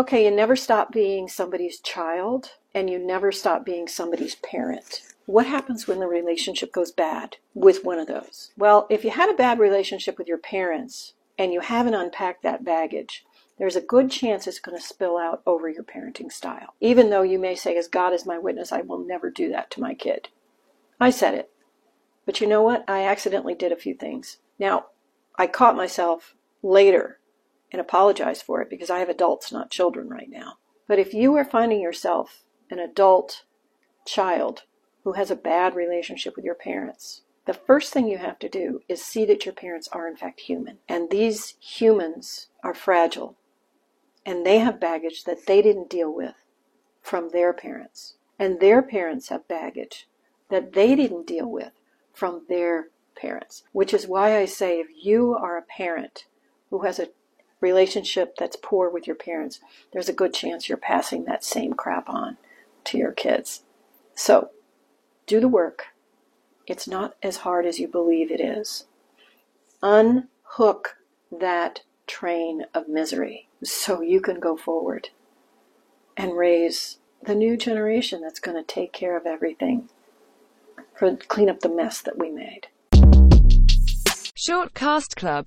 Okay, you never stop being somebody's child and you never stop being somebody's parent. What happens when the relationship goes bad with one of those? Well, if you had a bad relationship with your parents and you haven't unpacked that baggage, there's a good chance it's going to spill out over your parenting style. Even though you may say, as God is my witness, I will never do that to my kid. I said it. But you know what? I accidentally did a few things. Now, I caught myself later and apologize for it because I have adults, not children, right now. But if you are finding yourself an adult child who has a bad relationship with your parents, the first thing you have to do is see that your parents are, in fact, human. And these humans are fragile and they have baggage that they didn't deal with from their parents. And their parents have baggage that they didn't deal with from their parents. Which is why I say if you are a parent who has a relationship that's poor with your parents, there's a good chance you're passing that same crap on to your kids. So, do the work. It's not as hard as you believe it is. Unhook that train of misery so you can go forward and raise the new generation that's going to take care of everything for clean up the mess that we made. Shortcast Club